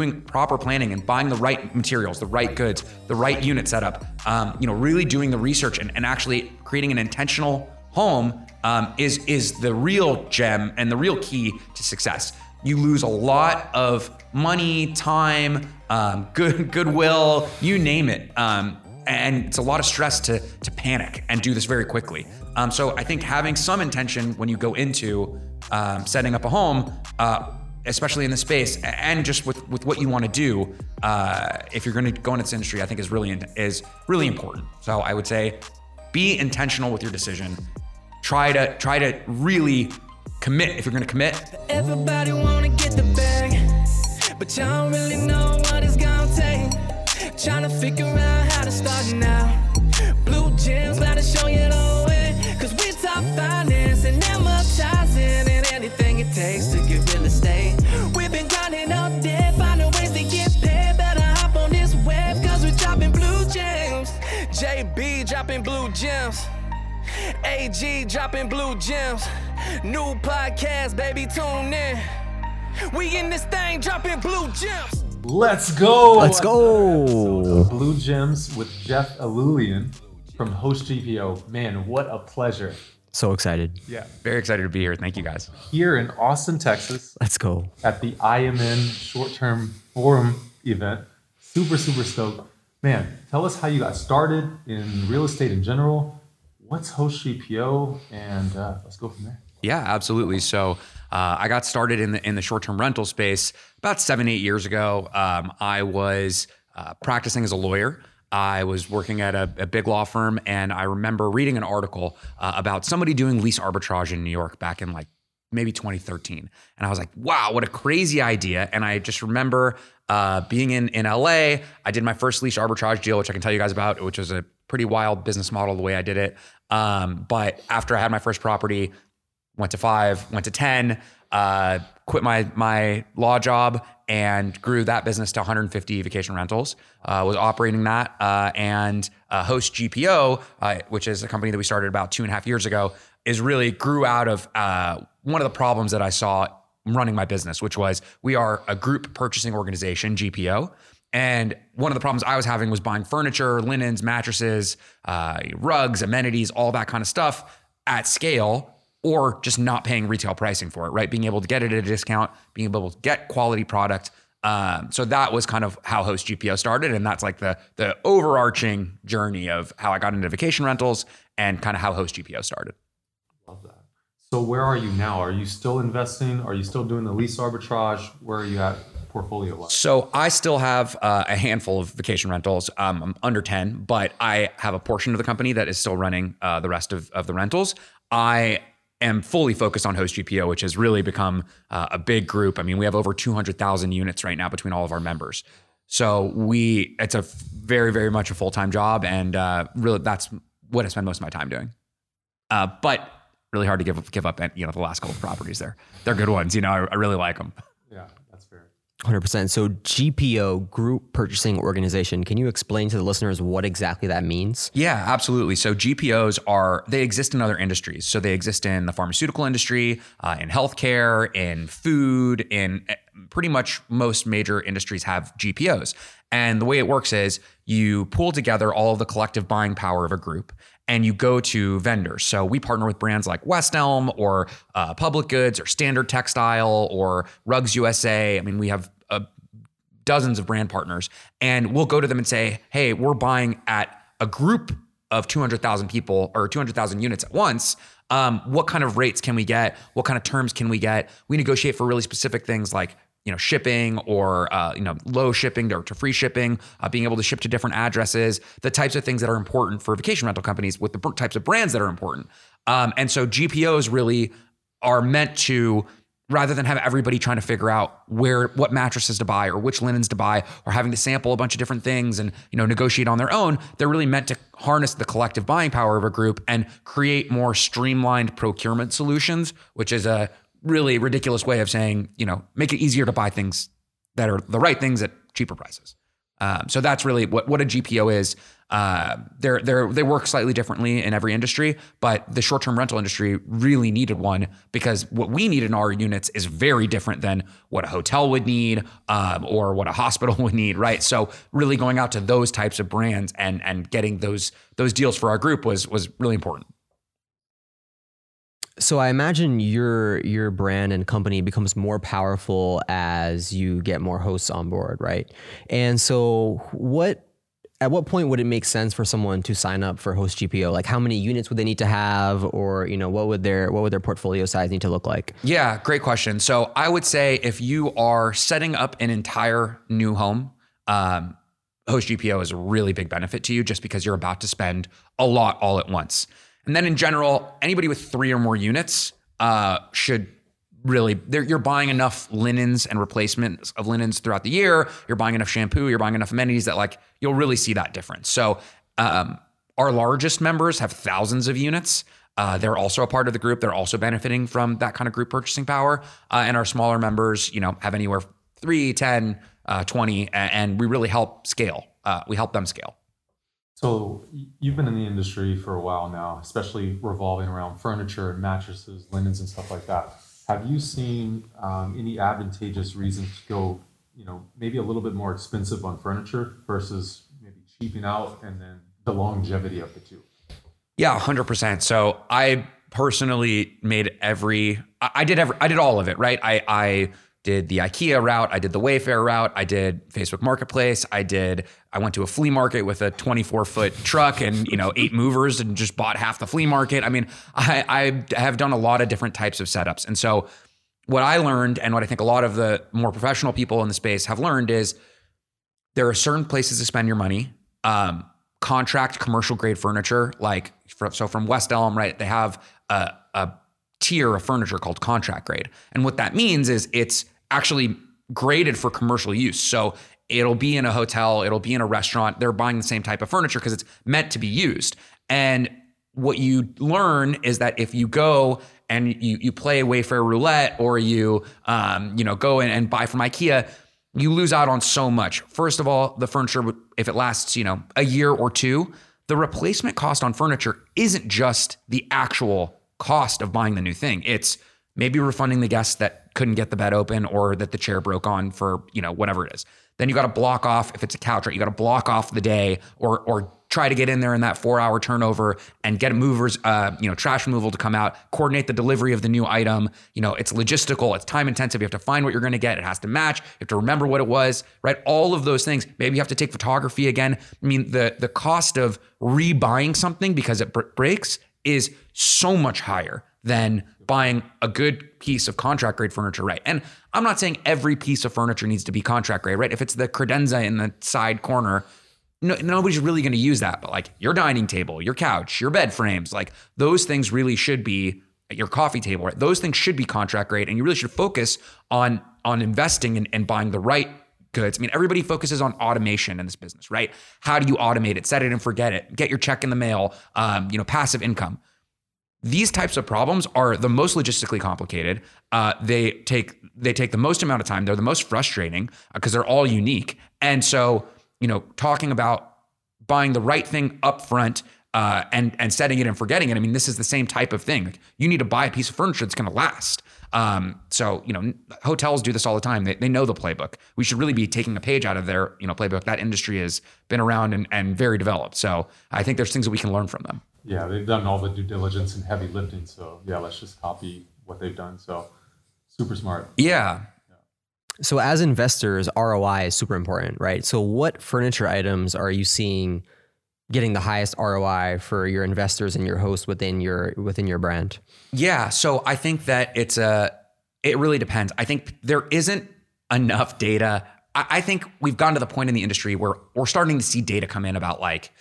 doing proper planning and buying the right materials, the right goods, the right unit setup, um, you know, really doing the research and, and actually creating an intentional home um, is is the real gem and the real key to success. You lose a lot of money, time, um, good goodwill, you name it, um, and it's a lot of stress to to panic and do this very quickly. Um, so I think having some intention when you go into um, setting up a home. Uh, especially in the space and just with, with what you want to do uh, if you're going to go into this industry i think is really is really important so i would say be intentional with your decision try to try to really commit if you're going to commit Everybody wanna get the bag, but y'all don't really know what it's gonna take. Trying to figure out how to start now. Blue gems, to show you the way. Cause we talk finance AG dropping blue gems. New podcast, baby, tune in. We in this thing dropping blue gems. Let's go. Let's go. Blue Gems with Jeff Iloulian from Host GPO. Man, what a pleasure. So excited. Yeah. very excited to be here thank you guys Here in Austin, Texas, Let's go. at the IMN Short Term Forum event. Super, super stoked. Man, tell us how you got started in real estate in general. What's Host GPO? And uh, let's go from there. Yeah, absolutely. So uh, I got started in the in the short term rental space about seven eight years ago. Um, I was uh, practicing as a lawyer. I was working at a, a big law firm, and I remember reading an article uh, about somebody doing lease arbitrage in New York back in like maybe 2013, and I was like, "Wow, what a crazy idea!" And I just remember uh, being in in LA. I did my first lease arbitrage deal, which I can tell you guys about, which was a pretty wild business model the way I did it. Um, but after I had my first property, went to five, went to 10, uh, quit my, my law job and grew that business to 150 vacation rentals, uh, was operating that. Uh, and uh, Host GPO, uh, which is a company that we started about two and a half years ago, is really grew out of uh, one of the problems that I saw running my business, which was we are a group purchasing organization, GPO. And one of the problems I was having was buying furniture, linens, mattresses, uh, rugs, amenities, all that kind of stuff at scale, or just not paying retail pricing for it, right? Being able to get it at a discount, being able to get quality product. Um, so that was kind of how Host GPO started, and that's like the the overarching journey of how I got into vacation rentals and kind of how Host GPO started. Love that. So where are you now? Are you still investing? Are you still doing the lease arbitrage? Where are you at portfolio wise? So I still have uh, a handful of vacation rentals. Um, I'm under 10, but I have a portion of the company that is still running uh, the rest of, of the rentals. I am fully focused on Host GPO, which has really become uh, a big group. I mean, we have over 200,000 units right now between all of our members. So we, it's a very, very much a full time job, and uh, really that's what I spend most of my time doing. Uh, but really hard to give give up. You know, the last couple of properties there, they're good ones. You know, I, I really like them. Yeah, that's fair. 100%. So, GPO, Group Purchasing Organization, can you explain to the listeners what exactly that means? Yeah, absolutely. So GPOs are they exist in other industries. So they exist in the pharmaceutical industry, uh, in healthcare, in food, in eh, pretty much most major industries have GPOs. And the way it works is you pull together all of the collective buying power of a group and you go to vendors. So we partner with brands like West Elm or uh, Public Goods or Standard Textile or Rugs USA. I mean, we have a dozens of brand partners, and we'll go to them and say, "Hey, we're buying at a group of 200,000 people or 200,000 units at once. Um, what kind of rates can we get? What kind of terms can we get? We negotiate for really specific things like you know shipping or uh, you know low shipping to, to free shipping, uh, being able to ship to different addresses, the types of things that are important for vacation rental companies with the types of brands that are important. Um, and so GPOs really are meant to rather than have everybody trying to figure out where what mattresses to buy or which linens to buy or having to sample a bunch of different things and you know negotiate on their own they're really meant to harness the collective buying power of a group and create more streamlined procurement solutions which is a really ridiculous way of saying you know make it easier to buy things that are the right things at cheaper prices Um, so that's really what what a GPO is. Uh, they're they're they work slightly differently in every industry, but the short term rental industry really needed one because what we need in our units is very different than what a hotel would need um, or what a hospital would need, right? So really going out to those types of brands and and getting those those deals for our group was was really important. So I imagine your your brand and company becomes more powerful as you get more hosts on board, right? And so what at what point would it make sense for someone to sign up for host GPO? Like how many units would they need to have or you know what would their what would their portfolio size need to look like? Yeah, great question. So I would say if you are setting up an entire new home, um, host GPO is a really big benefit to you just because you're about to spend a lot all at once. And then in general, anybody with three or more units uh, should really you're buying enough linens and replacements of linens throughout the year. You're buying enough shampoo. You're buying enough amenities that like you'll really see that difference. So um, our largest members have thousands of units. Uh, they're also a part of the group. They're also benefiting from that kind of group purchasing power. Uh, and our smaller members, you know, have anywhere 3, 10, uh, 20, and we really help scale. Uh, we help them scale. So you've been in the industry for a while now, especially revolving around furniture and mattresses, linens, and stuff like that. Have you seen um, any advantageous reasons to go, you know, maybe a little bit more expensive on furniture versus maybe cheaping out, and then the longevity of the two? Yeah, hundred percent. So I personally made every, I, I did every, I did all of it. Right. I I did the IKEA route, I did the Wayfair route, I did Facebook Marketplace, I did I went to a flea market with a 24 foot truck and you know eight movers and just bought half the flea market. I mean, I, I have done a lot of different types of setups, and so what I learned and what I think a lot of the more professional people in the space have learned is there are certain places to spend your money. Um, contract commercial grade furniture, like so from West Elm, right? They have a, a tier of furniture called contract grade. And what that means is it's actually graded for commercial use. So it'll be in a hotel, it'll be in a restaurant. They're buying the same type of furniture because it's meant to be used. And what you learn is that if you go and you you play Wayfair roulette or you um, you know go in and buy from IKEA, you lose out on so much. First of all, the furniture if it lasts you know a year or two, the replacement cost on furniture isn't just the actual cost of buying the new thing. It's maybe refunding the guest that couldn't get the bed open or that the chair broke on for, you know, whatever it is. Then you got to block off if it's a couch, right? You got to block off the day or or try to get in there in that four hour turnover and get movers, uh, you know, trash removal to come out, coordinate the delivery of the new item. You know, it's logistical, it's time intensive. You have to find what you're going to get. It has to match. You have to remember what it was, right? All of those things. Maybe you have to take photography again. I mean, the the cost of rebuying something because it breaks is so much higher than buying a good piece of contract grade furniture, right? And I'm not saying every piece of furniture needs to be contract grade, right? If it's the credenza in the side corner, no, nobody's really going to use that. But like your dining table, your couch, your bed frames, like those things really should be your coffee table, right? Those things should be contract grade, and you really should focus on on investing and, and buying the right goods. I mean, everybody focuses on automation in this business, right? How do you automate it? Set it and forget it. Get your check in the mail. Um, you know, passive income. These types of problems are the most logistically complicated. Uh, they take they take the most amount of time. They're the most frustrating because uh, they're all unique. And so, you know, talking about buying the right thing up front uh, and and setting it and forgetting it. I mean, this is the same type of thing. You need to buy a piece of furniture that's going to last. Um, so you know, hotels do this all the time. They, they know the playbook. We should really be taking a page out of their you know playbook. That industry has been around and, and very developed. So I think there's things that we can learn from them. Yeah, they've done all the due diligence and heavy lifting. So yeah, let's just copy what they've done. So super smart. Yeah. So as investors, ROI is super important, right? So what furniture items are you seeing getting the highest ROI for your investors and your hosts within your within your brand? Yeah, so I think that it's a it really depends. I think there isn't enough data. I, I think we've gotten to the point in the industry where we're starting to see data come in about like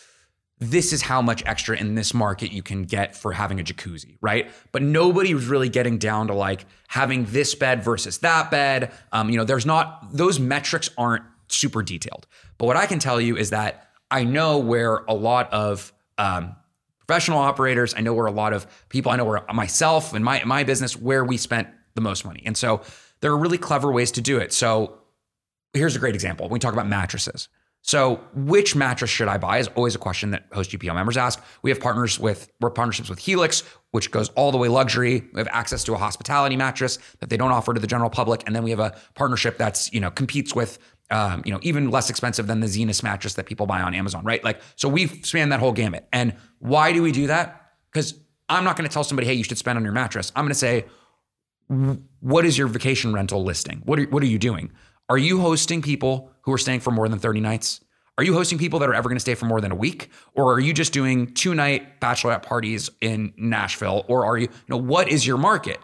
this is how much extra in this market you can get for having a jacuzzi, right? But nobody was really getting down to like having this bed versus that bed. Um, you know, there's not those metrics aren't super detailed. But what I can tell you is that I know where a lot of um, professional operators, I know where a lot of people, I know where myself and my my business where we spent the most money, and so there are really clever ways to do it. So here's a great example. We talk about mattresses. So, which mattress should I buy is always a question that Host GPO members ask. We have partners with we're partnerships with Helix, which goes all the way luxury. We have access to a hospitality mattress that they don't offer to the general public, and then we have a partnership that's you know competes with um, you know even less expensive than the Zinus mattress that people buy on Amazon, right? Like, so we've spanned that whole gamut. And why do we do that? Because I'm not going to tell somebody, hey, you should spend on your mattress. I'm going to say, what is your vacation rental listing? What are, what are you doing? Are you hosting people who are staying for more than 30 nights? Are you hosting people that are ever going to stay for more than a week? Or are you just doing two night bachelorette parties in Nashville? Or are you, you know, what is your market?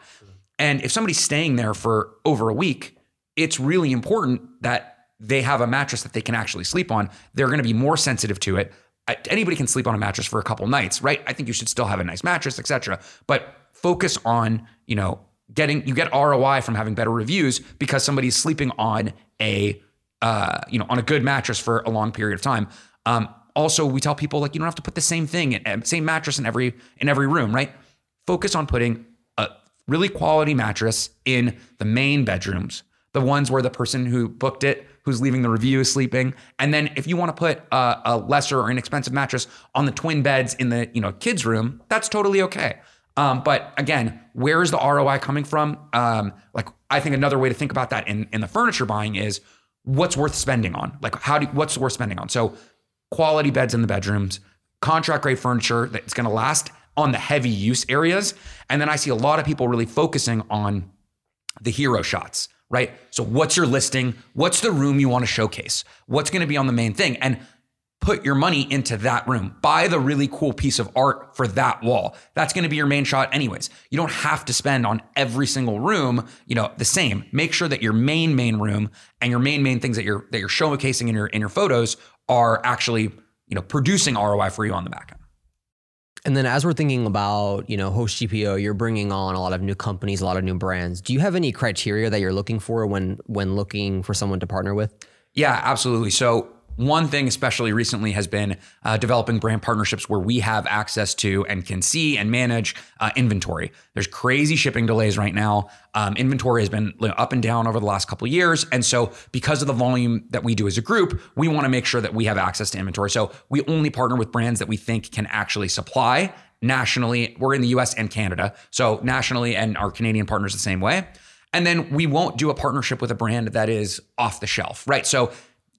And if somebody's staying there for over a week, it's really important that they have a mattress that they can actually sleep on. They're going to be more sensitive to it. Anybody can sleep on a mattress for a couple nights, right? I think you should still have a nice mattress, etc. But focus on, you know, getting you get ROI from having better reviews because somebody's sleeping on a uh, you know on a good mattress for a long period of time. Um, also, we tell people like you don't have to put the same thing, in, same mattress in every in every room, right? Focus on putting a really quality mattress in the main bedrooms, the ones where the person who booked it, who's leaving the review, is sleeping. And then if you want to put a, a lesser or inexpensive mattress on the twin beds in the you know kids' room, that's totally okay. Um, but again, where is the ROI coming from? Um, like I think another way to think about that in in the furniture buying is what's worth spending on. Like how do what's worth spending on? So quality beds in the bedrooms, contract grade furniture that's going to last on the heavy use areas, and then I see a lot of people really focusing on the hero shots, right? So what's your listing? What's the room you want to showcase? What's going to be on the main thing? And put your money into that room. Buy the really cool piece of art for that wall. That's going to be your main shot anyways. You don't have to spend on every single room, you know, the same. Make sure that your main main room and your main main things that you're that you're showcasing in your in your photos are actually, you know, producing ROI for you on the back end. And then as we're thinking about, you know, host GPO, you're bringing on a lot of new companies, a lot of new brands. Do you have any criteria that you're looking for when when looking for someone to partner with? Yeah, absolutely. So one thing, especially recently, has been uh, developing brand partnerships where we have access to and can see and manage uh, inventory. There's crazy shipping delays right now. Um, inventory has been up and down over the last couple years, and so because of the volume that we do as a group, we want to make sure that we have access to inventory. So we only partner with brands that we think can actually supply nationally. We're in the U.S. and Canada, so nationally, and our Canadian partners the same way. And then we won't do a partnership with a brand that is off the shelf, right? So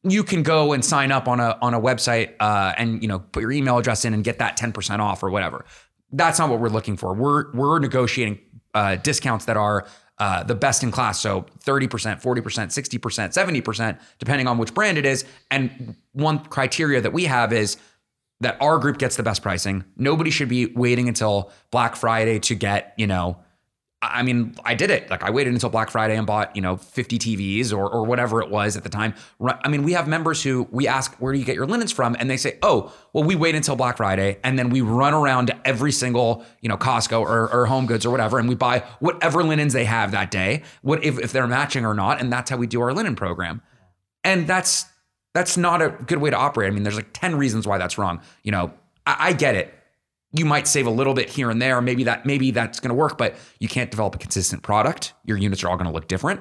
you can go and sign up on a on a website uh, and you know put your email address in and get that 10% off or whatever. That's not what we're looking for. We're we're negotiating uh, discounts that are uh, the best in class. So 30%, 40%, 60%, 70%, depending on which brand it is. And one criteria that we have is that our group gets the best pricing. Nobody should be waiting until Black Friday to get, you know, I mean, I did it. Like I waited until Black Friday and bought, you know, 50 TVs or or whatever it was at the time. I mean, we have members who we ask, "Where do you get your linens from?" and they say, "Oh, well, we wait until Black Friday and then we run around to every single, you know, Costco or, or Home Goods or whatever and we buy whatever linens they have that day, what if, if they're matching or not, and that's how we do our linen program." And that's that's not a good way to operate. I mean, there's like 10 reasons why that's wrong. You know, I, I get it you might save a little bit here and there. Maybe that maybe that's going to work, but you can't develop a consistent product. Your units are all going to look different.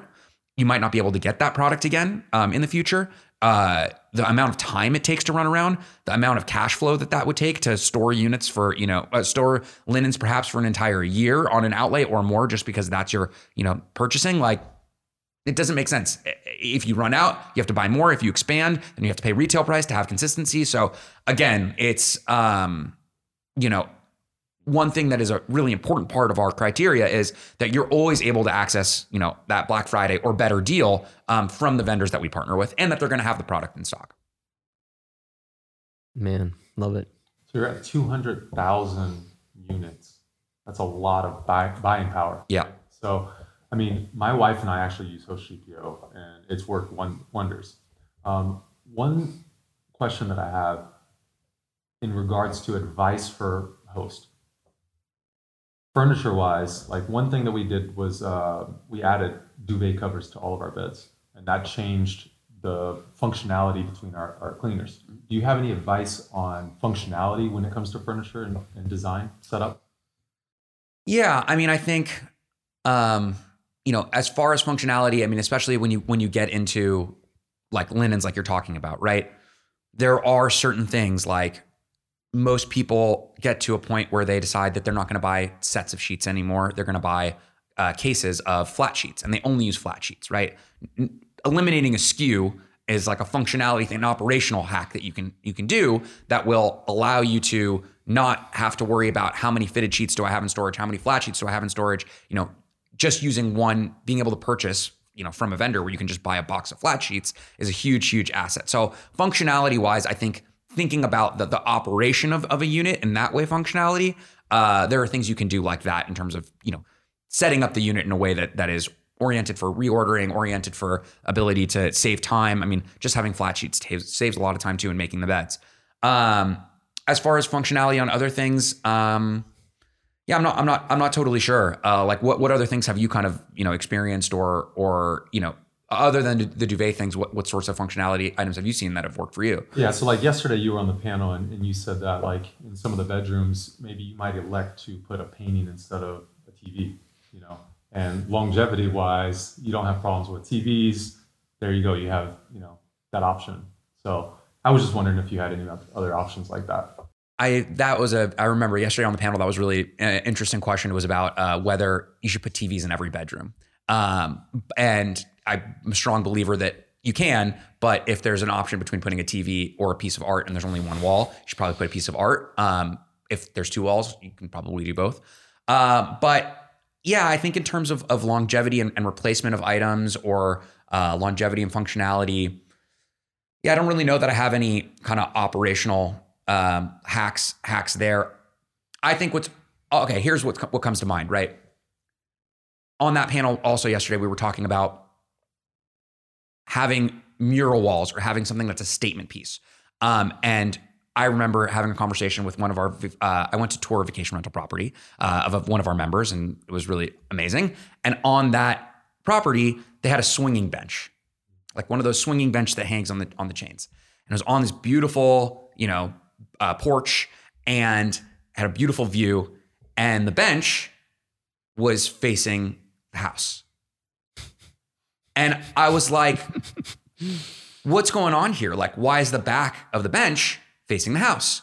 You might not be able to get that product again um, in the future. Uh, the amount of time it takes to run around, the amount of cash flow that that would take to store units for you know uh, store linens perhaps for an entire year on an outlet or more, just because that's your you know purchasing like. It doesn't make sense. If you run out, you have to buy more. If you expand, then you have to pay retail price to have consistency. So again, it's um, you know, one thing that is a really important part of our criteria is that you're always able to access, you know, that Black Friday or better deal um, from the vendors that we partner with, and that they're going to have the product in stock. Man, love it. So you're at 200,000 units. That's a lot of buy, buying power. Yeah. So, I mean, my wife and I actually use Host GPO, and it's worked one, wonders. Um, one question that I have in regards to advice for host. Furniture wise like one thing that we did was uh, we added duvet covers to all of our beds and that changed the functionality between our, our cleaners. Do you have any advice on functionality when it comes to furniture and, and design setup? Yeah, I mean, I think, um, you know, as far as functionality, I mean, especially when you when you get into like linens, like you're talking about, right? there are certain things like most people get to a point where they decide that they're not going to buy sets of sheets anymore. They're going to buy uh, cases of flat sheets, and they only use flat sheets, right? N- eliminating a SKU is like a functionality thing, an operational hack that you can you can do that will allow you to not have to worry about how many fitted sheets do I have in storage, how many flat sheets do I have in storage. You know, just using one, being able to purchase you know from a vendor where you can just buy a box of flat sheets is a huge huge asset. So functionality wise, I think thinking about the, the operation of, of a unit in that way functionality, uh, there are things you can do like that in terms of you know setting up the unit in a way that that is oriented for reordering, oriented for ability to save time. I mean, just having flat sheets saves, saves a lot of time too in making the beds. Um, as far as functionality on other things, um, yeah, I'm not, I'm not, I'm not totally sure. Uh, like, what, what other things have you kind of, you know, experienced or, or, you know, other than the duvet things, what, what sorts of functionality items have you seen that have worked for you? Yeah, so like yesterday you were on the panel and, and you said that like in some of the bedrooms, maybe you might elect to put a painting instead of a TV, you know. And longevity wise, you don't have problems with TVs. There you go, you have, you know, that option. So I was just wondering if you had any other options like that. I that was a I remember yesterday on the panel that was really an interesting question. It was about uh, whether you should put TVs in every bedroom. Um, and I'm a strong believer that you can, but if there's an option between putting a TV or a piece of art and there's only one wall, you should probably put a piece of art. Um, if there's two walls, you can probably do both. Uh, but yeah, I think in terms of, of longevity and, and replacement of items or uh, longevity and functionality, yeah, I don't really know that I have any kind of operational um, hacks hacks there. I think what's okay. Here's what what comes to mind. Right on that panel, also yesterday, we were talking about having mural walls or having something that's a statement piece. Um, and I remember having a conversation with one of our. Uh, I went to tour a vacation rental property uh, of, of one of our members, and it was really amazing. And on that property, they had a swinging bench, like one of those swinging bench that hangs on the on the chains. And it was on this beautiful, you know, uh, porch, and had a beautiful view. And the bench was facing the house. And I was like, what's going on here? Like, why is the back of the bench facing the house?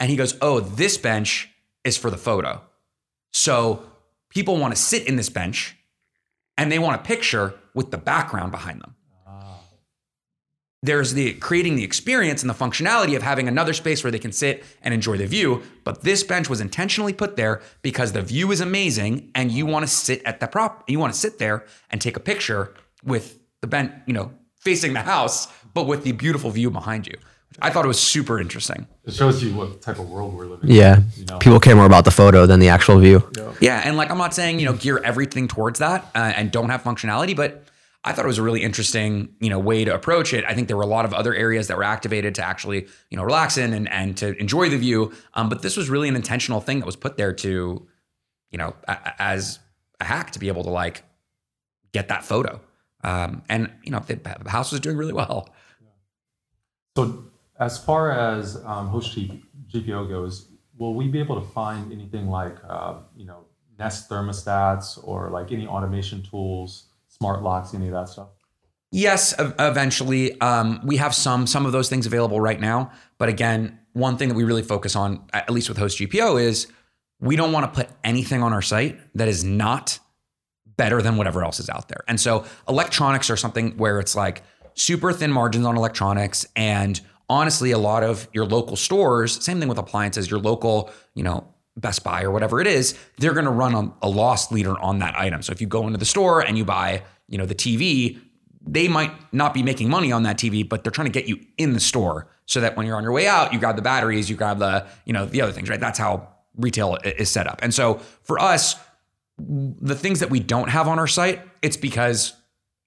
And he goes, oh, this bench is for the photo. So people want to sit in this bench and they want a picture with the background behind them. Ah. There's the creating the experience and the functionality of having another space where they can sit and enjoy the view. But this bench was intentionally put there because the view is amazing and you want to sit at the prop, you want to sit there and take a picture with the bent, you know, facing the house, but with the beautiful view behind you. I thought it was super interesting. It shows you what type of world we're living Yeah. in. You know? People care more about the photo than the actual view. Yeah, and like I'm not saying you know gear everything towards that uh, and don't have functionality, but I thought it was a really interesting you know way to approach it. I think there were a lot of other areas that were activated to actually you know relax in and and to enjoy the view. Um, but this was really an intentional thing that was put there to you know a, a- as a hack to be able to like get that photo. Um, and you know the, house was doing really well. So as far as um, host GPO goes, will we be able to find anything like uh, you know Nest thermostats or like any automation tools, smart locks, any of that stuff? Yes, eventually. Um, we have some some of those things available right now. But again, one thing that we really focus on, at least with Host GPO, is we don't want to put anything on our site that is not better than whatever else is out there. And so electronics are something where it's like super thin margins on electronics and honestly a lot of your local stores, same thing with appliances, your local, you know, Best Buy or whatever it is, they're going to run a, a loss leader on that item. So if you go into the store and you buy, you know, the TV, they might not be making money on that TV, but they're trying to get you in the store so that when you're on your way out, you grab the batteries, you grab the, you know, the other things, right? That's how retail is set up. And so for us, the things that we don't have on our site, it's because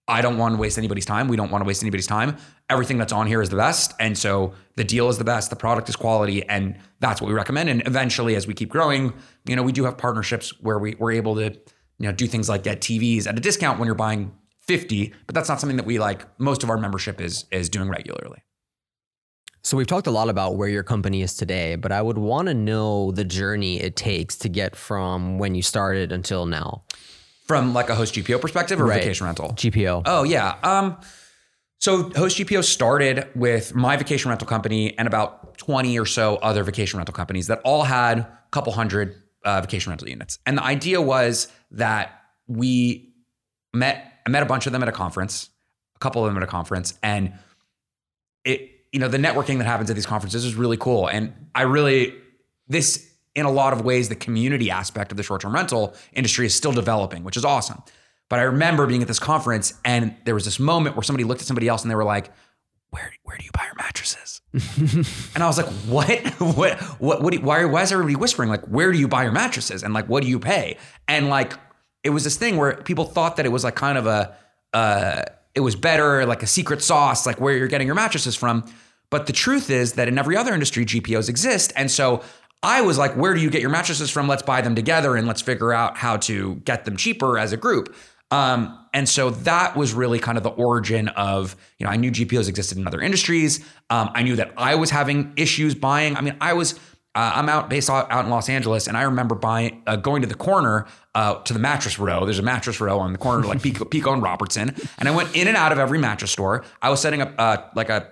I don't want to waste anybody's time. We don't want to waste anybody's time. Everything that's on here is the best. And so the deal is the best, the product is quality, and that's what we recommend. And eventually, as we keep growing, you know, we do have partnerships where we, we're able to, you know, do things like get TVs at a discount when you're buying 50, but that's not something that we like most of our membership is is doing regularly. So we've talked a lot about where your company is today, but I would want to know the journey it takes to get from when you started until now. From like a host GPO perspective or Right. vacation rental? GPO. Oh yeah. Um, So Host GPO started with my vacation rental company and about 20 or so other vacation rental companies that all had a couple hundred uh, vacation rental units. And the idea was that we met, I met a bunch of them at a conference, a couple of them at a conference, and it, you know, the networking that happens at these conferences is really cool. And I really, this, in a lot of ways, the community aspect of the short term rental industry is still developing, which is awesome. But I remember being at this conference and there was this moment where somebody looked at somebody else and they were like, where, where do you buy your mattresses? and I was like, what, what, what, what do you- why, why is everybody whispering? Like, where do you buy your mattresses? And like, what do you pay? And like, it was this thing where people thought that it was like kind of a, uh, it was better, like a secret sauce, like where you're getting your mattresses from. But the truth is that in every other industry, GPOs exist. And so I was like, where do you get your mattresses from? Let's buy them together and let's figure out how to get them cheaper as a group. Um, and so that was really kind of the origin of, you know, I knew GPOs existed in other industries. Um, I knew that I was having issues buying. I mean, I was, uh, I'm out based out, out in Los Angeles, and I remember buying, uh, going to the corner uh, to the mattress row. There's a mattress row on the corner, like Pico, Pico and Robertson, and I went in and out of every mattress store. I was setting up uh, like a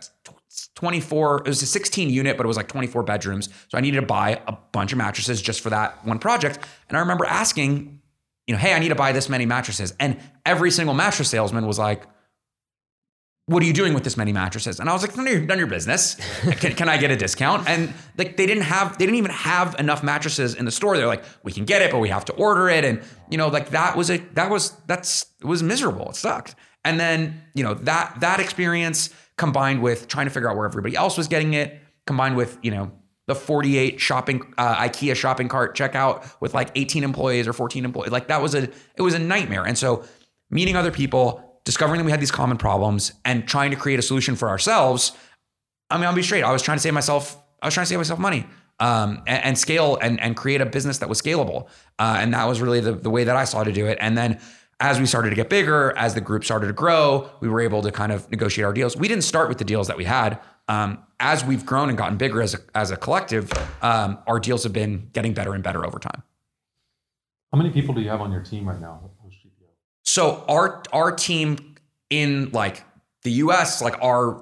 24 it was a 16 unit but it was like 24 bedrooms. So i needed to buy a bunch of mattresses just for that one project. And i remember asking you know hey i need to buy this many mattresses. And every single mattress salesman was like what are you doing with this many mattresses? And i was like none of your, none of your business. Can, can i get a discount? And like they didn't have they didn't even have enough mattresses in the store. They're like we can get it but we have to order it. And you know like that was a that was that's it was miserable. It sucked. And then you know that that experience combined with trying to figure out where everybody else was getting it, combined with, you know, the 48 shopping uh, IKEA shopping cart checkout with like 18 employees or 14 employees. Like that was a it was a nightmare. And so meeting other people, discovering that we had these common problems and trying to create a solution for ourselves. I mean, I'll be straight. I was trying to save myself, I was trying to save myself money. Um, and, and scale and, and create a business that was scalable. Uh, and that was really the, the way that I saw to do it. And then as we started to get bigger, as the group started to grow, we were able to kind of negotiate our deals. We didn't start with the deals that we had. Um, as we've grown and gotten bigger as a, as a collective, um, our deals have been getting better and better over time. How many people do you have on your team right now? at Host GPO? So our our team in like the US, like our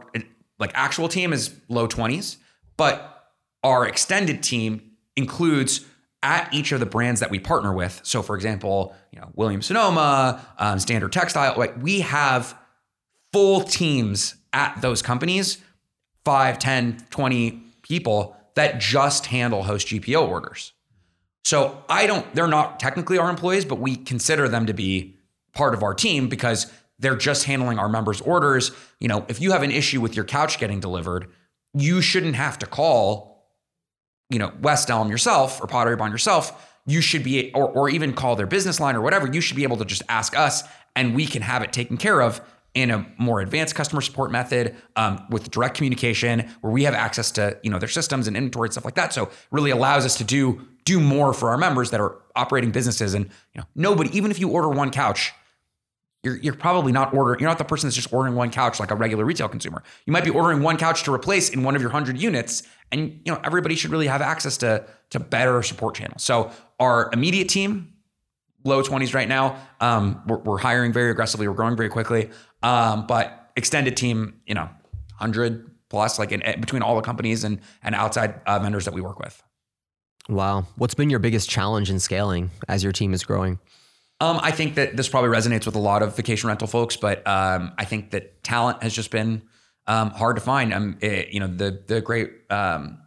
like actual team is low 20s, but our extended team includes at each of the brands that we partner with. So, for example, you know Williams Sonoma, um, Standard Textile. Like we have full teams at those companies, 5, 10, 20 people that just handle host GPO orders. So I don't, they're not technically our employees, but we consider them to be part of our team because they're just handling our members' orders. You know, if you have an issue with your couch getting delivered, you shouldn't have to call, you know, West Elm yourself or Pottery Barn yourself. You should be, or, or even call their business line or whatever. You should be able to just ask us and we can have it taken care of in a more advanced customer support method um, with direct communication where we have access to you know their systems and inventory and stuff like that so really allows us to do do more for our members that are operating businesses and you know nobody even if you order one couch you're, you're probably not ordering you're not the person that's just ordering one couch like a regular retail consumer you might be ordering one couch to replace in one of your 100 units and you know everybody should really have access to to better support channels so our immediate team low 20s right now. Um, we're, we're, hiring very aggressively. We're growing very quickly. Um, but extended team, you know, 100 plus, like in, between all the companies and, and outside uh, vendors that we work with. Wow. What's been your biggest challenge in scaling as your team is growing? Um, I think that this probably resonates with a lot of vacation rental folks, but um, I think that talent has just been um, hard to find. Um, it, you know, the the great um,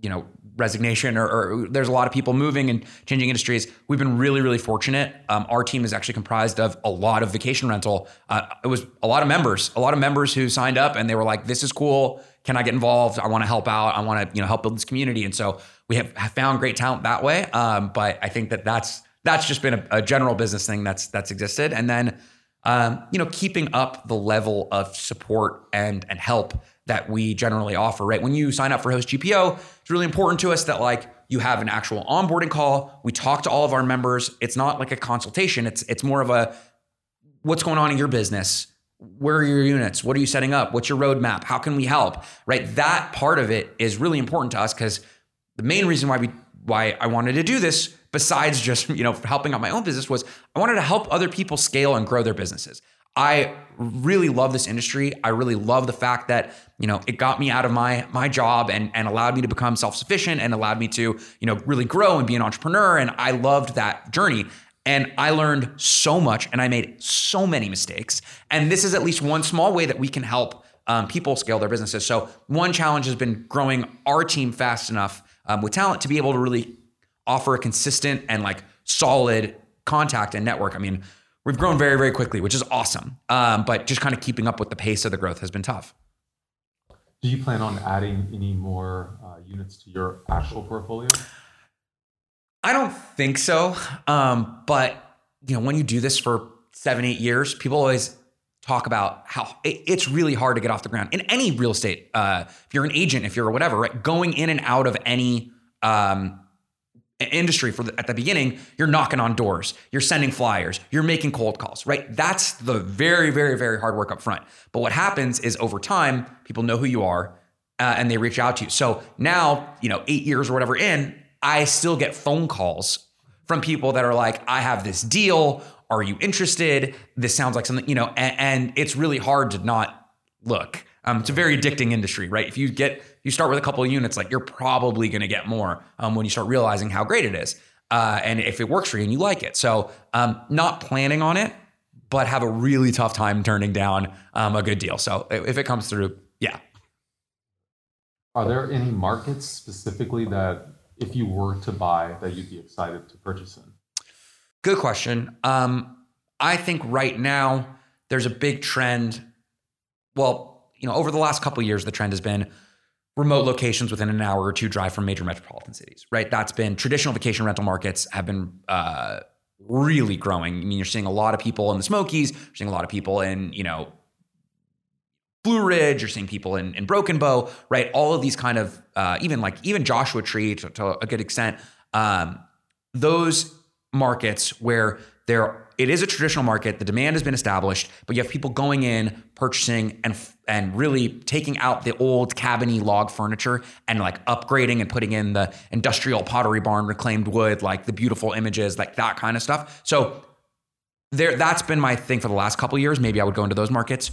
you know resignation or, or, there's a lot of people moving and changing industries. We've been really, really fortunate. Um, our team is actually comprised of a lot of vacation rental. Uh, it was a lot of members, a lot of members who signed up and they were like, this is cool. Can I get involved? I want to help out. I want to, you know, help build this community. And so we have, have found great talent that way. Um, but I think that that's, that's just been a, a general business thing that's, that's existed. And then, um, you know, keeping up the level of support and, and help that we generally offer, right? When you sign up for Host GPO, it's really important to us that like you have an actual onboarding call. We talk to all of our members. It's not like a consultation. It's it's more of a what's going on in your business? Where are your units? What are you setting up? What's your roadmap? How can we help? Right? That part of it is really important to us because the main reason why we why I wanted to do this besides just, you know, helping out my own business was I wanted to help other people scale and grow their businesses. I really love this industry. I really love the fact that you know it got me out of my my job and and allowed me to become self sufficient and allowed me to you know really grow and be an entrepreneur. And I loved that journey. And I learned so much and I made so many mistakes. And this is at least one small way that we can help um, people scale their businesses. So, one challenge has been growing our team fast enough um, with talent to be able to really offer a consistent and like solid contact and network. I mean, we've grown very, very quickly, which is awesome. Um, but just kind of keeping up with the pace of the growth has been tough. Do you plan on adding any more uh, units to your actual portfolio? I don't think so. Um, but you know, when you do this for seven, eight years, people always talk about how it, it's really hard to get off the ground in any real estate. Uh, if you're an agent, if you're whatever, right, going in and out of any um, industry for the, at the beginning, you're knocking on doors, you're sending flyers, you're making cold calls, right? That's the very, very, very hard work up front. But what happens is over time, people know who you are uh, and they reach out to you. So now, you know, eight years or whatever in, I still get phone calls from people that are like, I have this deal. Are you interested? This sounds like something, you know, and, and it's really hard to not look. Um, it's a very addicting industry, right? If you get, you start with a couple of units, like you're probably going to get more um, when you start realizing how great it is. Uh, and if it works for you and you like it. So, um, not planning on it, but have a really tough time turning down um, a good deal. So, if it comes through, yeah. Are there any markets specifically that if you were to buy that you'd be excited to purchase in? Good question. Um, I think right now there's a big trend. Well, you know, over the last couple years, the trend has been remote locations within an hour or two drive from major metropolitan cities. Right, that's been traditional vacation rental markets have been uh, really growing. I mean, you're seeing a lot of people in the Smokies. You're seeing a lot of people in you know Blue Ridge, you're seeing people in, in Broken Bow, right? All of these kind of uh, even like even Joshua Tree to, to a good extent. Um, those markets where there it is a traditional market, the demand has been established, but you have people going in, purchasing, and and really taking out the old cabiny log furniture and like upgrading and putting in the industrial pottery barn reclaimed wood, like the beautiful images, like that kind of stuff. So there, that's been my thing for the last couple years. Maybe I would go into those markets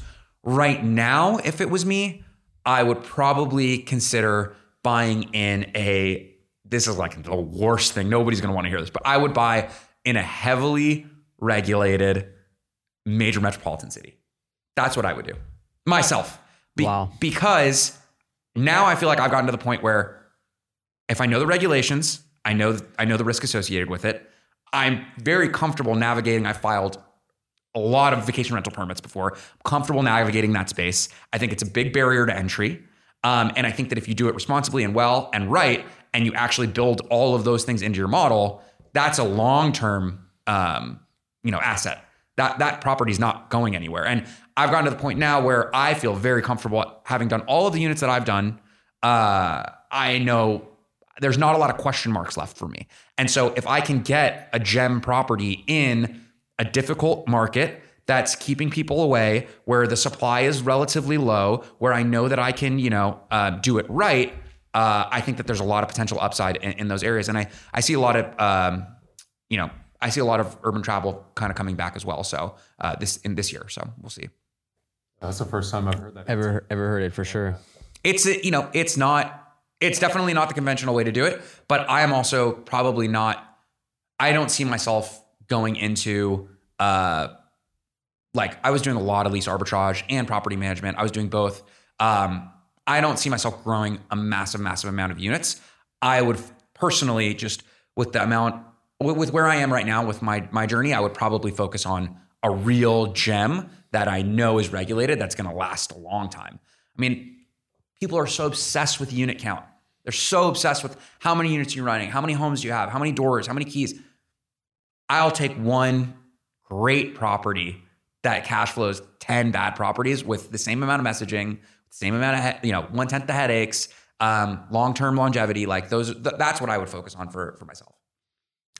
right now, if it was me, I would probably consider buying in a. This is like the worst thing. Nobody's going to want to hear this, but I would buy in a heavily regulated major metropolitan city. That's what I would do myself. Be- Wow. Because now I feel like I've gotten to the point where if I know the regulations, I know I know the risk associated with it. I'm very comfortable navigating. I filed a lot of vacation rental permits before. I'm comfortable navigating that space. I think it's a big barrier to entry. Um, and I think that if you do it responsibly and well and right, and you actually build all of those things into your model, that's a long-term, um, you know, asset. That that property is not going anywhere. And I've gotten to the point now where I feel very comfortable having done all of the units that I've done. Uh, I know there's not a lot of question marks left for me. And so if I can get a gem property in a difficult market that's keeping people away, where the supply is relatively low, where I know that I can, you know, uh, do it right, uh, I think that there's a lot of potential upside in, in those areas. And I, I see a lot of, um, you know, I see a lot of urban travel kind of coming back as well. So uh, this in this year, so we'll see. That's the first time I've heard that. Ever ever heard it for sure. It's a- you know, it's not, it's definitely not the conventional way to do it. But I am also probably not. I don't see myself going into uh, like I was doing a lot of lease arbitrage and property management. I was doing both. Um, I don't see myself growing a massive, massive amount of units. I would personally just with the amount with, where I am right now with my my journey, I would probably focus on a real gem that I know is regulated that's going to last a long time. I mean, people are so obsessed with unit count. They're so obsessed with how many units you're running, how many homes you have, how many doors, how many keys. I'll take one great property that cash flows 10 bad properties with the same amount of messaging, same amount of, you know, one tenth the headaches, um, long-term longevity. Like those, th- that's what I would focus on for, for myself.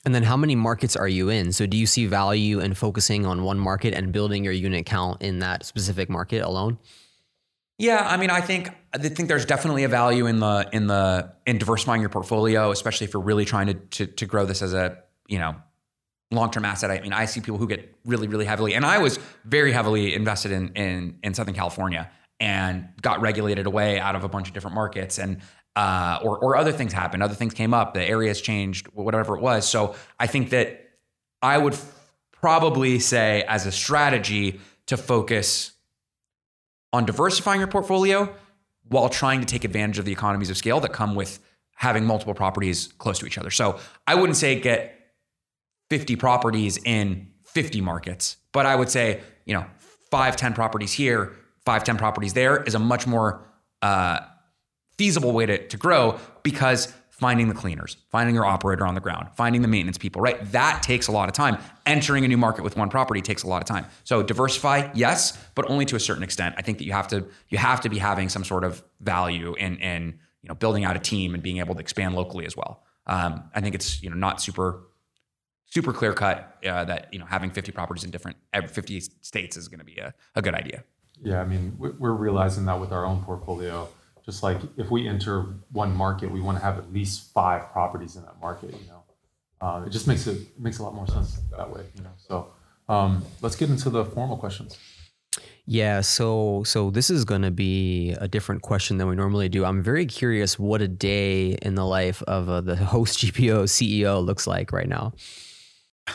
And then how many markets are you in? So do you see value in focusing on one market and building your unit count in that specific market alone? Yeah, I mean, I think I think there's definitely a value in the in the in diversifying your portfolio, especially if you're really trying to to, to grow this as a you know long-term asset. I mean, I see people who get really, really heavily, and I was very heavily invested in in in Southern California and got regulated away out of a bunch of different markets and uh, or or other things happened, other things came up, the areas changed, whatever it was. So I think that I would probably say as a strategy to focus on diversifying your portfolio while trying to take advantage of the economies of scale that come with having multiple properties close to each other. So I wouldn't say get 50 properties in 50 markets, but I would say, you know, five, 10 properties here, five, 10 properties there is a much more uh, feasible way to, to grow because finding the cleaners, finding your operator on the ground, finding the maintenance people, right? That takes a lot of time. Entering a new market with one property takes a lot of time. So diversify, yes, but only to a certain extent. I think that you have to you have to be having some sort of value in in you know building out a team and being able to expand locally as well. Um, I think it's you know not super super clear cut uh, that you know having 50 properties in different 50 states is going to be a, a good idea. Yeah, I mean we- we're realizing that with our own portfolio. Just like if we enter one market, we want to have at least five properties in that market. You know, um, it just makes it, it makes a lot more sense that way. You know, so um, let's get into the formal questions. Yeah, so so this is going to be a different question than we normally do. I'm very curious what a day in the life of uh, the host GPO CEO looks like right now.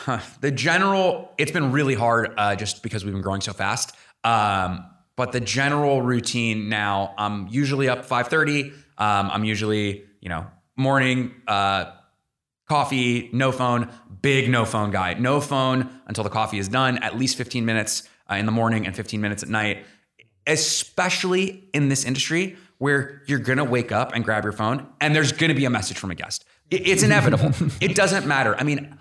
the general, it's been really hard uh, just because we've been growing so fast. Um, but the general routine now, I'm usually up 5:30. Um, I'm usually, you know, morning, uh, coffee, no phone, big no phone guy. No phone until the coffee is done. At least 15 minutes uh, in the morning and 15 minutes at night. Especially in this industry where you're gonna wake up and grab your phone and there's gonna be a message from a guest. It- it's inevitable. it doesn't matter. I mean,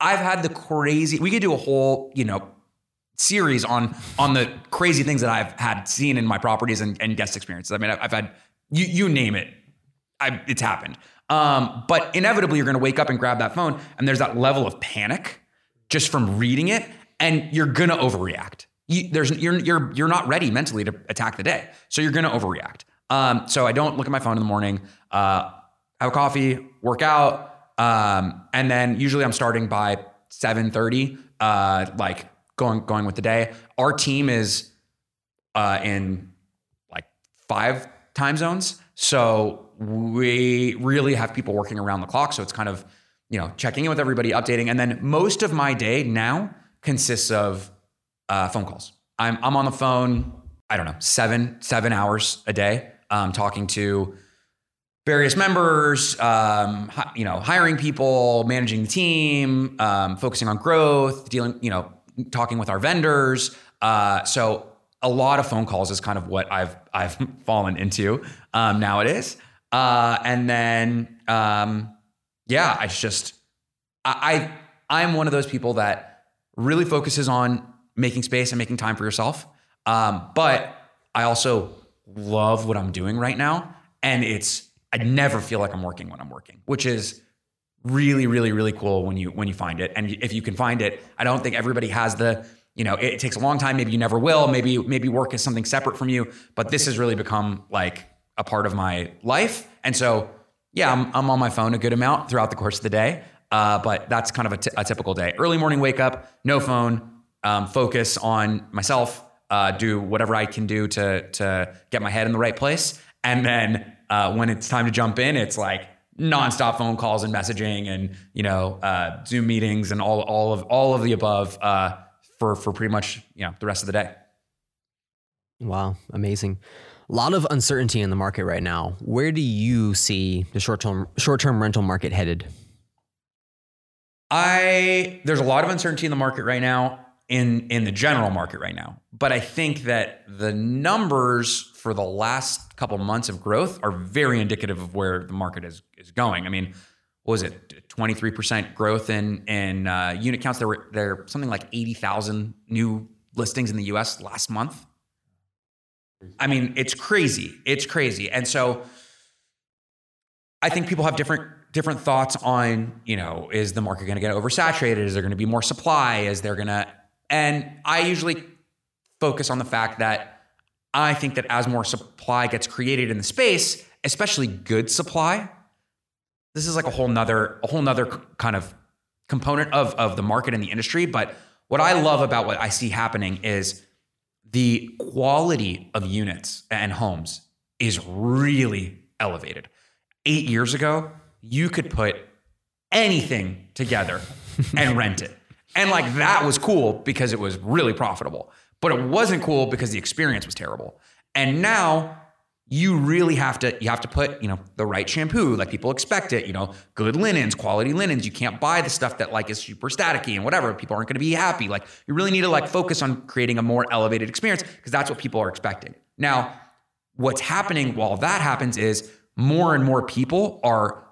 I've had the crazy. We could do a whole, you know, series on on the crazy things that I've had seen in my properties and, and guest experiences. I mean, I've, had you you name it, I, it's happened. Um, but inevitably, you're going to wake up and grab that phone, and there's that level of panic just from reading it, and you're going to overreact. You, there's you're you're you're not ready mentally to attack the day, so you're going to overreact. Um, so I don't look at my phone in the morning. Uh, have a coffee, work out, um, and then usually I'm starting by 7:30, uh, like going going with the day. Our team is uh, in like five time zones, so we really have people working around the clock. So it's kind of you know checking in with everybody, updating, and then most of my day now consists of uh, phone calls. I'm I'm on the phone. I don't know seven seven hours a day, um, talking to various members, um, you know, hiring people, managing the team, um, focusing on growth, dealing, you know, talking with our vendors. Uh, so a lot of phone calls is kind of what I've I've fallen into um, nowadays. Uh, and then um, yeah, I just I, I I'm one of those people that really focuses on making space and making time for yourself. Um, but I also love what I'm doing right now, and it's I never feel like I'm working when I'm working, which is really, really, really cool when you when you find it. And if you can find it, I don't think everybody has the you know it, takes a long time. Maybe you never will. Maybe maybe work is something separate from you. But this has really become like a part of my life, and so yeah, I'm, I'm on my phone a good amount throughout the course of the day. Uh, but that's kind of a, t- a typical day. Early morning wake up, no phone, um, focus on myself, uh, do whatever I can do to to get my head in the right place, and then uh, when it's time to jump in, it's like nonstop phone calls and messaging, and you know uh, Zoom meetings and all all of all of the above uh, for for pretty much you know the rest of the day. Wow, amazing. A lot of uncertainty in the market right now. Where do you see the short-term short-term rental market headed? I there's a lot of uncertainty in the market right now in in the general market right now. But I think that the numbers for the last couple months of growth are very indicative of where the market is is going. I mean, what was it? 23% growth in in uh, unit counts. There were there were something like 80,000 new listings in the US last month. I mean, it's crazy. It's crazy. And so I think people have different different thoughts on, you know, is the market going to get oversaturated? Is there going to be more supply? Is there going to and I usually focus on the fact that I think that as more supply gets created in the space, especially good supply, this is like a whole nother a whole nother kind of component of of the market and the industry. But what I love about what I see happening is the quality of units and homes is really elevated. Eight years ago, you could put anything together and rent it. And like that was cool because it was really profitable, but it wasn't cool because the experience was terrible. And now you really have to you have to put you know the right shampoo. Like people expect it you know good linens quality linens. You can't buy the stuff that like is super staticky and whatever. People aren't going to be happy. Like you really need to like focus on creating a more elevated experience because that's what people are expecting. Now what's happening while that happens is more and more people are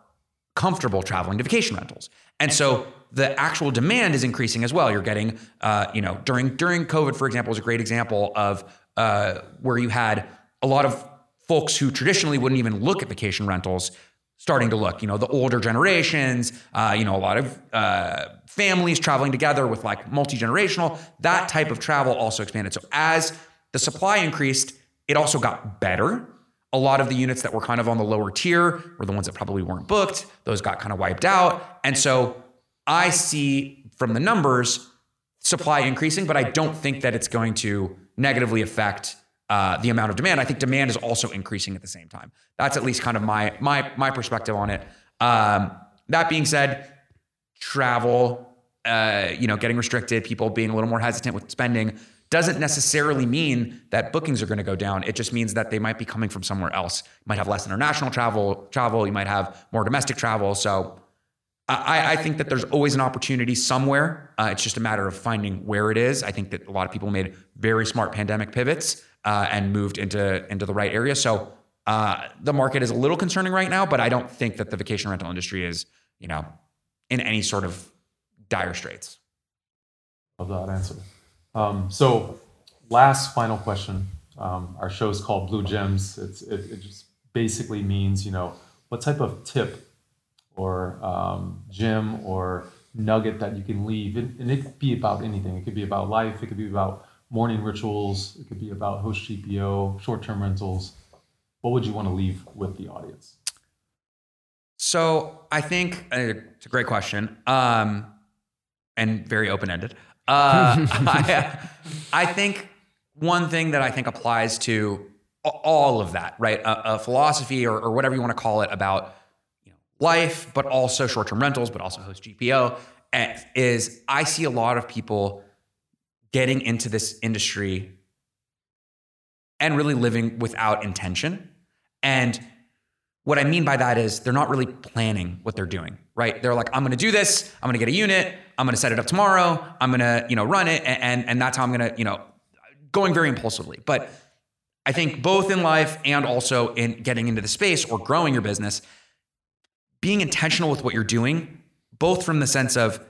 comfortable traveling to vacation rentals. And so the actual demand is increasing as well you're getting uh, you know during during covid for example is a great example of uh, where you had a lot of folks who traditionally wouldn't even look at vacation rentals starting to look. You know, the older generations, uh, you know, a lot of uh, families traveling together with like multi generational, that type of travel also expanded. So as the supply increased, it also got better. A lot of the units that were kind of on the lower tier were the ones that probably weren't booked. Those got kind of wiped out. And so I see from the numbers supply increasing, but I don't think that it's going to negatively affect uh, the amount of demand. I think demand is also increasing at the same time. That's at least kind of my my my perspective on it. Um, that being said, travel, uh, you know, getting restricted, people being a little more hesitant with spending doesn't necessarily mean that bookings are going to go down. It just means that they might be coming from somewhere else. You might have less international travel. Travel. You might have more domestic travel. So. I, I, think that there's always an opportunity somewhere. Uh, it's just a matter of finding where it is. I think that a lot of people made very smart pandemic pivots uh, and moved into into the right area. So uh, the market is a little concerning right now, but I don't think that the vacation rental industry is, you know, in any sort of dire straits. Love that answer. Um, so, last final question. Um, our show is called Blue Gems. It's, it, it, just basically means, you know, what type of tip or um, gem or nugget that you can leave. And, and it could be about anything. It could be about life. It could be about morning rituals. It could be about host GPO, short term rentals. What would you want to leave with the audience? So I think uh, it's a great question um, and very open ended. Uh, I, I, think one thing that I think applies to all of that, right? A, a philosophy or, or, whatever you want to call it about life, but also short term rentals, but also host GPO, is I see a lot of people getting into this industry and really living without intention. And what I mean by that is they're not really planning what they're doing, right? They're like, I'm gonna do this, I'm gonna get a unit, I'm gonna set it up tomorrow, I'm gonna, you know, run it, and and that's how I'm gonna, you know, going very impulsively. But I think both in life and also in getting into the space or growing your business, being intentional with what you're doing, both from the sense of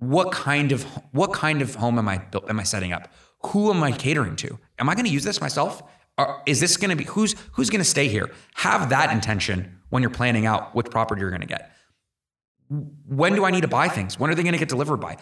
what kind of what kind of home am I am I setting up? Who am I catering to? Am I going to use this myself? Or is this going to be who's who's going to stay here? Have that intention when you're planning out which property you're going to get. When do I need to buy things? When are they going to get delivered by?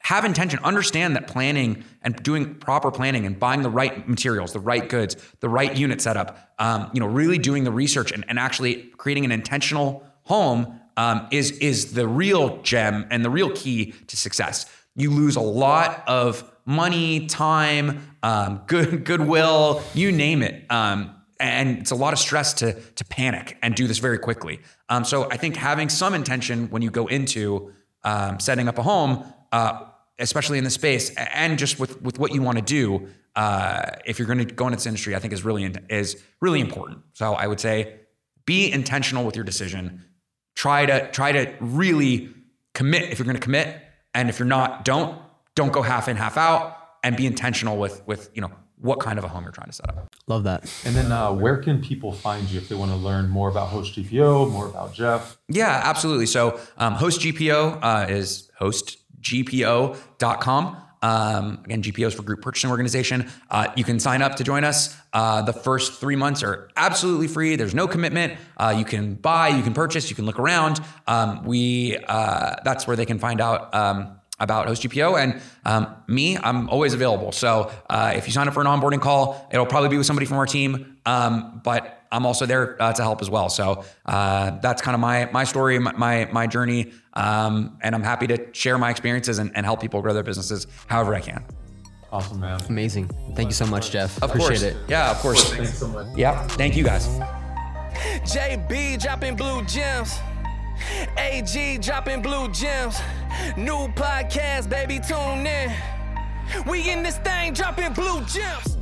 Have intention. Understand that planning and doing proper planning and buying the right materials, the right goods, the right unit setup, um, you know, really doing the research and, and actually creating an intentional home um, is is the real gem and the real key to success. You lose a lot of money, time, um, good goodwill, you name it. Um, and it's a lot of stress to to panic and do this very quickly. Um, so I think having some intention when you go into um, setting up a home, uh, especially in the space, and just with with what you want to do, uh, if you're going to go into this industry, I think is really is really important. So I would say be intentional with your decision try to try to really commit if you're going to commit and if you're not don't don't go half in half out and be intentional with with you know what kind of a home you're trying to set up. Love that. And then uh, where can people find you if they want to learn more about host gpo more about jeff? Yeah absolutely. So um, host gpo uh, is hostgpo.com um, again, GPOs for Group Purchasing Organization. Uh, you can sign up to join us. Uh, the first three months are absolutely free. There's no commitment. Uh, you can buy, you can purchase, you can look around. Um, we uh, that's where they can find out. Um, about Host GPO and um, me, I'm always available. So uh, if you sign up for an onboarding call, it'll probably be with somebody from our team. Um, but I'm also there uh, to help as well. So uh, that's kind of my my story, my my, my journey, um, and I'm happy to share my experiences and, and help people grow their businesses however I can. Awesome, man. Amazing. Thank you so much, Jeff. Of Appreciate course, it. yeah, of course. Thanks so much. Yeah, thank you guys. JB dropping blue gems. AG dropping blue gems. New podcast, baby, tune in. We in this thing dropping blue gems.